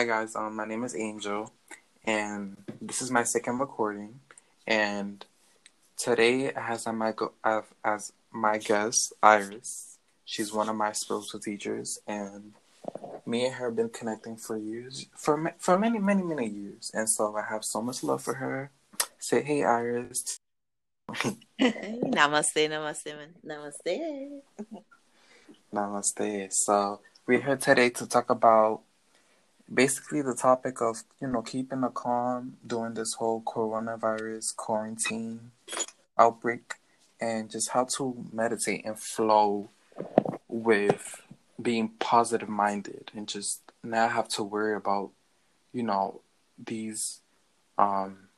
Hi guys, um, my name is Angel, and this is my second recording. And today I have my go- as my guest Iris. She's one of my spiritual teachers, and me and her have been connecting for years, for ma- for many, many, many years. And so I have so much love for her. Say hey, Iris. namaste, namaste, namaste. Namaste. So we're here today to talk about basically the topic of you know keeping a calm during this whole coronavirus quarantine outbreak, and just how to meditate and flow with being positive minded and just not have to worry about you know these um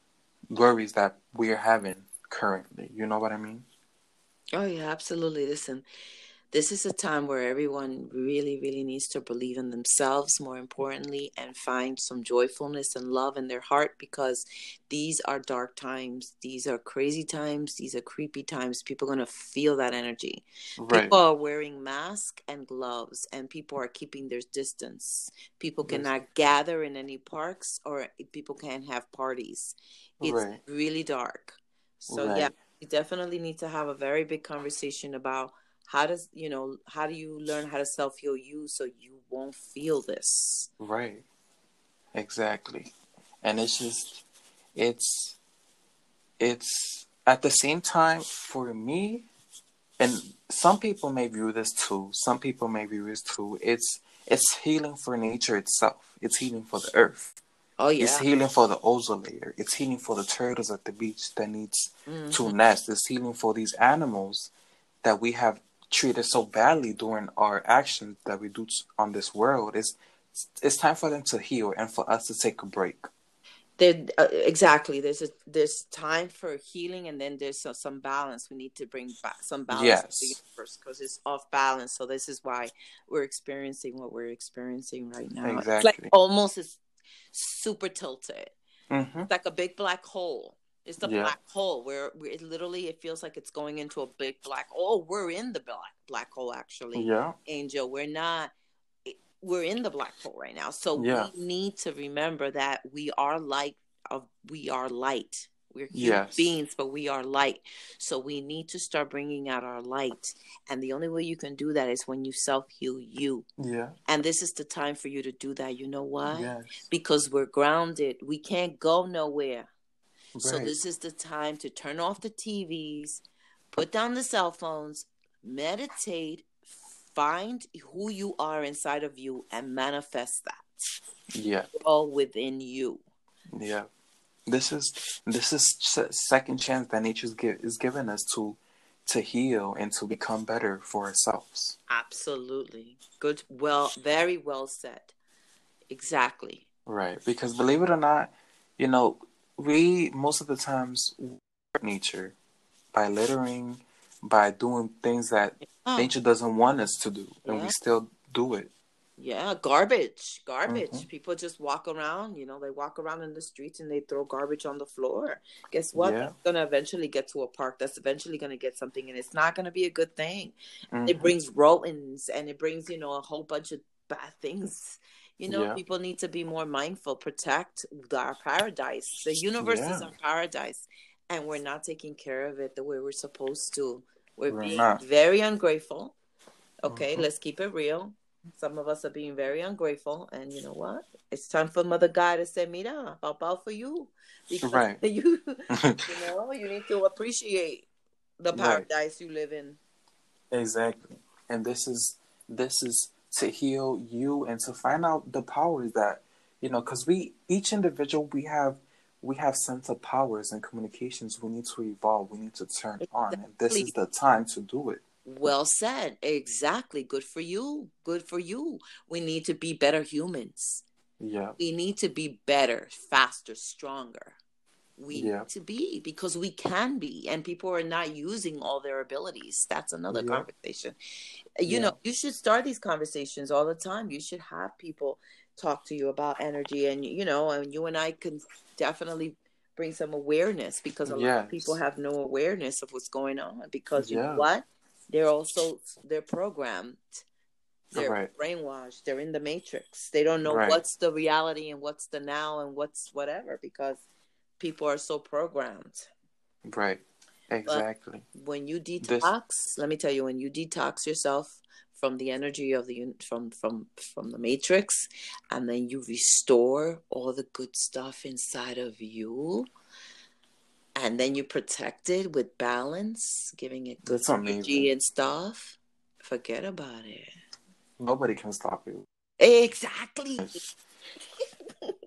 worries that we're having currently. You know what I mean? Oh yeah, absolutely. Listen, this is a time where everyone really, really needs to believe in themselves, more importantly, and find some joyfulness and love in their heart because these are dark times. These are crazy times. These are creepy times. People are going to feel that energy. Right. People are wearing masks and gloves, and people are keeping their distance. People cannot gather in any parks, or people can't have parties. It's right. really dark. So, right. yeah, we definitely need to have a very big conversation about how does you know how do you learn how to self heal you so you won't feel this right exactly and it's just it's it's at the same time for me and some people may view this too some people may view this too it's it's healing for nature itself it's healing for the earth Oh yeah. It's healing for the ozone layer. It's healing for the turtles at the beach that needs mm-hmm. to nest. It's healing for these animals that we have treat us so badly during our actions that we do on this world. It's it's time for them to heal and for us to take a break. There, uh, exactly. There's a there's time for healing, and then there's uh, some balance. We need to bring back some balance yes. first because it's off balance. So this is why we're experiencing what we're experiencing right now. Exactly. It's like almost it's super tilted. Mm-hmm. It's like a big black hole it's the yeah. black hole where, where it literally it feels like it's going into a big black. Oh, we're in the black black hole actually. Yeah, Angel, we're not. We're in the black hole right now, so yeah. we need to remember that we are light. Of we are light. We're human yes. beings, but we are light. So we need to start bringing out our light. And the only way you can do that is when you self heal you. Yeah. And this is the time for you to do that. You know why? Yes. Because we're grounded. We can't go nowhere. Right. So this is the time to turn off the TVs, put down the cell phones, meditate, find who you are inside of you and manifest that. Yeah. All within you. Yeah. This is this is second chance that nature's give, is giving us to to heal and to become better for ourselves. Absolutely. Good well very well said. Exactly. Right. Because believe it or not, you know, we most of the times nature by littering, by doing things that yeah. nature doesn't want us to do, and yeah. we still do it. Yeah, garbage, garbage. Mm-hmm. People just walk around. You know, they walk around in the streets and they throw garbage on the floor. Guess what? Yeah. It's gonna eventually get to a park. That's eventually gonna get something, and it's not gonna be a good thing. Mm-hmm. It brings rodents, and it brings you know a whole bunch of bad things you know, yeah. people need to be more mindful, protect our paradise. The universe yeah. is our paradise, and we're not taking care of it the way we're supposed to. We're, we're being not. very ungrateful. Okay, mm-hmm. let's keep it real. Some of us are being very ungrateful, and you know what? It's time for Mother God to say, "Mira, bow bow for you," because right. you, you know, you need to appreciate the paradise right. you live in. Exactly, and this is this is to heal you and to find out the powers that you know because we each individual we have we have sense of powers and communications we need to evolve we need to turn exactly. on and this is the time to do it. Well said. Exactly. Good for you. Good for you. We need to be better humans. Yeah. We need to be better faster stronger we yeah. need to be because we can be and people are not using all their abilities that's another yeah. conversation uh, you yeah. know you should start these conversations all the time you should have people talk to you about energy and you know and you and i can definitely bring some awareness because a yes. lot of people have no awareness of what's going on because you know what they're also they're programmed they're right. brainwashed they're in the matrix they don't know right. what's the reality and what's the now and what's whatever because people are so programmed. Right. Exactly. but when you detox this... let me tell you when you detox yourself from the energy of the from from from the matrix and then you restore all the good stuff inside of you and then you protect it with balance giving it good energy and stuff forget about it. Nobody can stop you. Exactly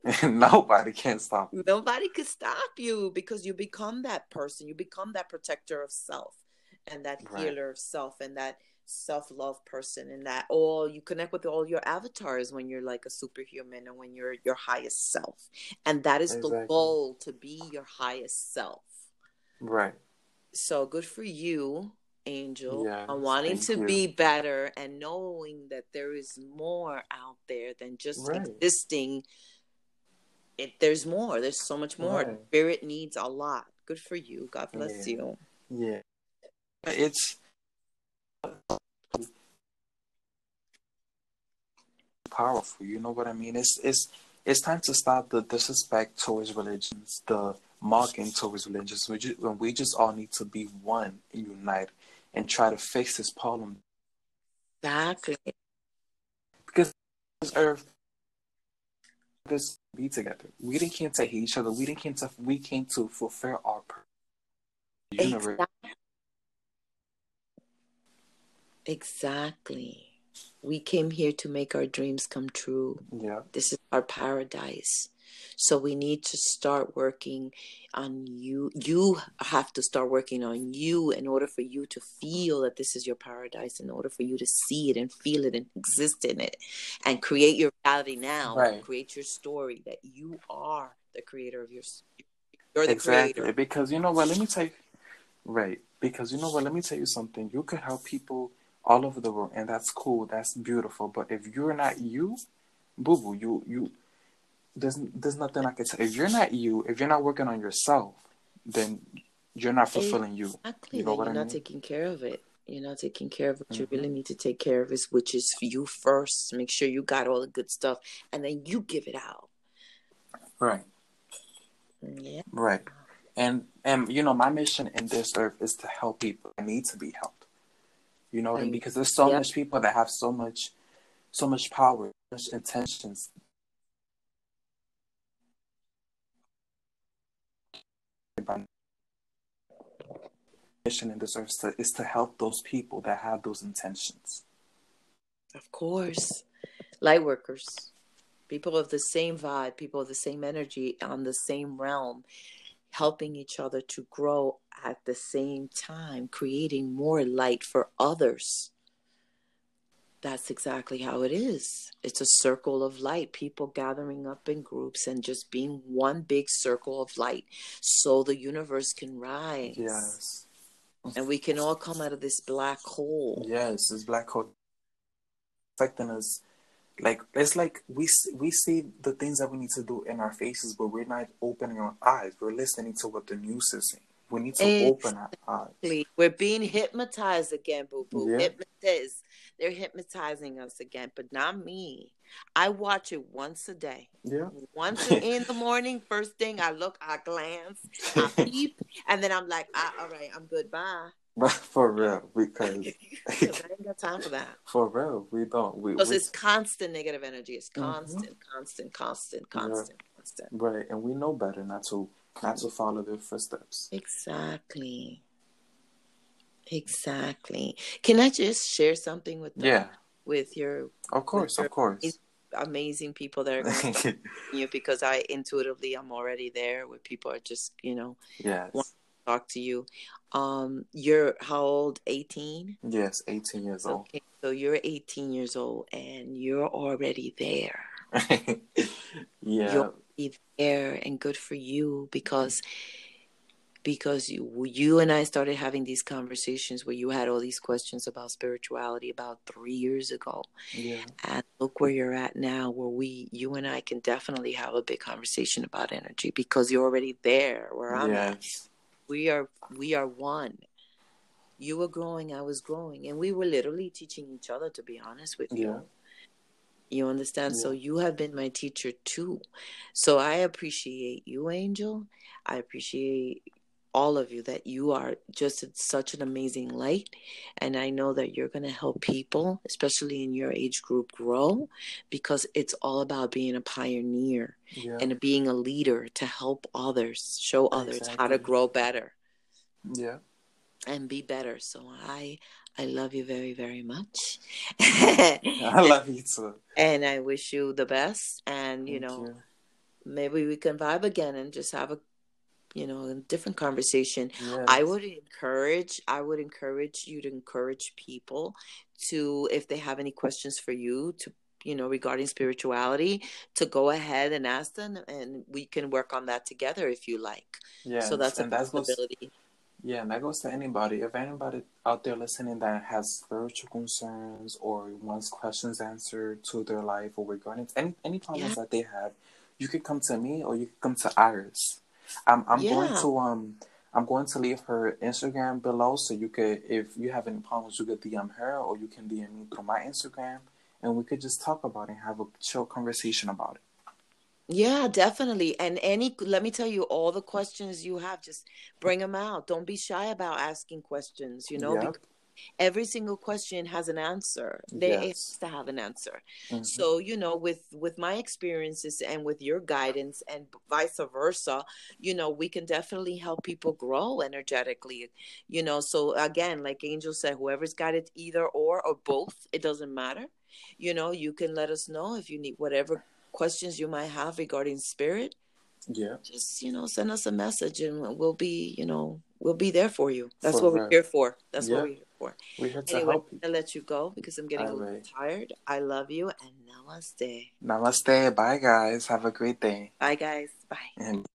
nobody can stop you. nobody can stop you because you become that person you become that protector of self and that right. healer of self and that self-love person and that all you connect with all your avatars when you're like a superhuman and when you're your highest self and that is exactly. the goal to be your highest self right so good for you angel yes, on wanting to you. be better and knowing that there is more out there than just right. existing it, there's more there's so much more right. spirit needs a lot good for you god bless yeah. you yeah it's powerful. You know what I mean? It's it's it's time to stop the disrespect towards religions, the mocking towards religions. We just, when we just all need to be one and unite and try to fix this problem. Exactly. Because this earth, this be together. We didn't came to hate each other. We didn't came to we came to fulfill our purpose. Exactly. Exactly. We came here to make our dreams come true. Yeah. This is our paradise. So we need to start working on you. You have to start working on you in order for you to feel that this is your paradise, in order for you to see it and feel it and exist in it and create your reality now. Right. Create your story that you are the creator of your you're the exactly. creator. Because you know what, let me tell you right. Because you know what, let me tell you something. You could help people all over the world, and that's cool. That's beautiful. But if you're not you, boo boo, you you there's there's nothing I can say. If you're not you, if you're not working on yourself, then you're not fulfilling exactly. you. Exactly. You know you're I not taking care of it. You're not taking care of what mm-hmm. you really need to take care of is which is for you first. Make sure you got all the good stuff, and then you give it out. Right. Yeah. Right. And and you know my mission in this earth is to help people. I need to be helped. You know what I mean? Because there's so much people that have so much, so much power, such intentions. Mission earth is to, is to help those people that have those intentions. Of course, light workers, people of the same vibe, people of the same energy on the same realm, helping each other to grow at the same time creating more light for others. That's exactly how it is. It's a circle of light, people gathering up in groups and just being one big circle of light so the universe can rise. Yes. And we can all come out of this black hole. Yes, this black hole affecting us like it's like we we see the things that we need to do in our faces, but we're not opening our eyes. We're listening to what the news is saying. We need to exactly. open our eyes. We're being hypnotized again, boo boo. Yeah. Hypnotized. They're hypnotizing us again, but not me. I watch it once a day. Yeah. Once in the morning, first thing I look, I glance, I peep, and then I'm like, ah, all right, I'm good. Bye. But for real, because I ain't got time for that. For real, we don't. We, because we, it's constant negative energy. It's constant, mm-hmm. constant, constant, constant, yeah. constant. Right, and we know better not to not to follow their footsteps. Exactly. Exactly. Can I just share something with them? Yeah. With your Of course, your of course. Amazing people that are going to you because I intuitively I'm already there where people are just, you know, yes. want to talk to you. Um you're how old? 18? Yes, 18 years old. Okay. So you're 18 years old and you're already there. yeah. You're be there and good for you because because you you and I started having these conversations where you had all these questions about spirituality about 3 years ago. Yeah. And look where you're at now where we you and I can definitely have a big conversation about energy because you're already there where I'm yes. at. We are we are one. You were growing, I was growing, and we were literally teaching each other. To be honest with you, yeah. You understand? Yeah. So you have been my teacher too. So I appreciate you, Angel. I appreciate all of you that you are just such an amazing light. And i know that you're going to help people especially in your age group grow because it's all about being a pioneer yeah. and being a leader to help others show others exactly. how to grow better. Yeah. And be better. So i i love you very very much. I love you too. And i wish you the best. And you Thank know you. maybe we can vibe again and just have a you know a different conversation yes. i would encourage i would encourage you to encourage people to if they have any questions for you to you know regarding spirituality to go ahead and ask them and we can work on that together if you like yeah so that's and a possibility goes, yeah and that goes to anybody if anybody out there listening that has spiritual concerns or wants questions answered to their life or regarding any any problems yeah. that they have you could come to me or you could come to iris I'm I'm yeah. going to um I'm going to leave her Instagram below so you could if you have any problems you could DM her or you can DM me through my Instagram and we could just talk about it and have a chill conversation about it. Yeah, definitely. And any let me tell you all the questions you have just bring them out. Don't be shy about asking questions, you know, yep every single question has an answer. They yes. have to have an answer. Mm-hmm. so you know with with my experiences and with your guidance and vice versa you know we can definitely help people grow energetically you know. So again like angel said whoever's got it either or or both it doesn't matter. You know you can let us know if you need whatever questions you might have regarding spirit. Yeah. Just you know send us a message and we'll be you know we'll be there for you. That's for what we're here for. That's yeah. what we're for. We're here to anyway, help you. i let you go because I'm getting All a little right. tired. I love you and namaste. Namaste. Bye, guys. Have a great day. Bye, guys. Bye. And-